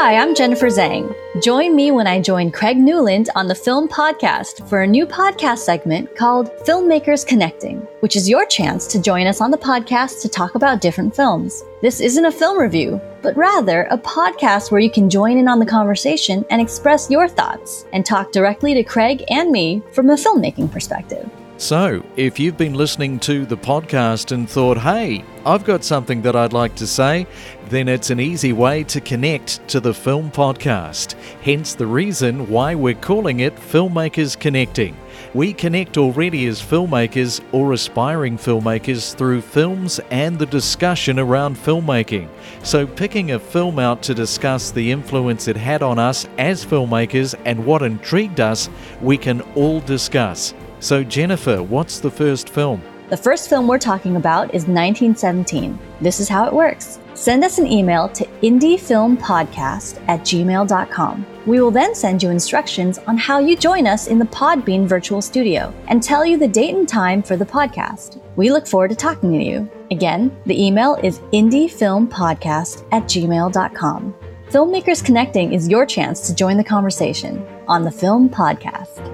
Hi, I'm Jennifer Zhang. Join me when I join Craig Newland on the Film Podcast for a new podcast segment called Filmmakers Connecting, which is your chance to join us on the podcast to talk about different films. This isn't a film review, but rather a podcast where you can join in on the conversation and express your thoughts and talk directly to Craig and me from a filmmaking perspective. So, if you've been listening to the podcast and thought, hey, I've got something that I'd like to say, then it's an easy way to connect to the film podcast. Hence the reason why we're calling it Filmmakers Connecting. We connect already as filmmakers or aspiring filmmakers through films and the discussion around filmmaking. So, picking a film out to discuss the influence it had on us as filmmakers and what intrigued us, we can all discuss. So, Jennifer, what's the first film? The first film we're talking about is 1917. This is how it works. Send us an email to indiefilmpodcast at gmail.com. We will then send you instructions on how you join us in the Podbean virtual studio and tell you the date and time for the podcast. We look forward to talking to you. Again, the email is indiefilmpodcast at gmail.com. Filmmakers Connecting is your chance to join the conversation on the Film Podcast.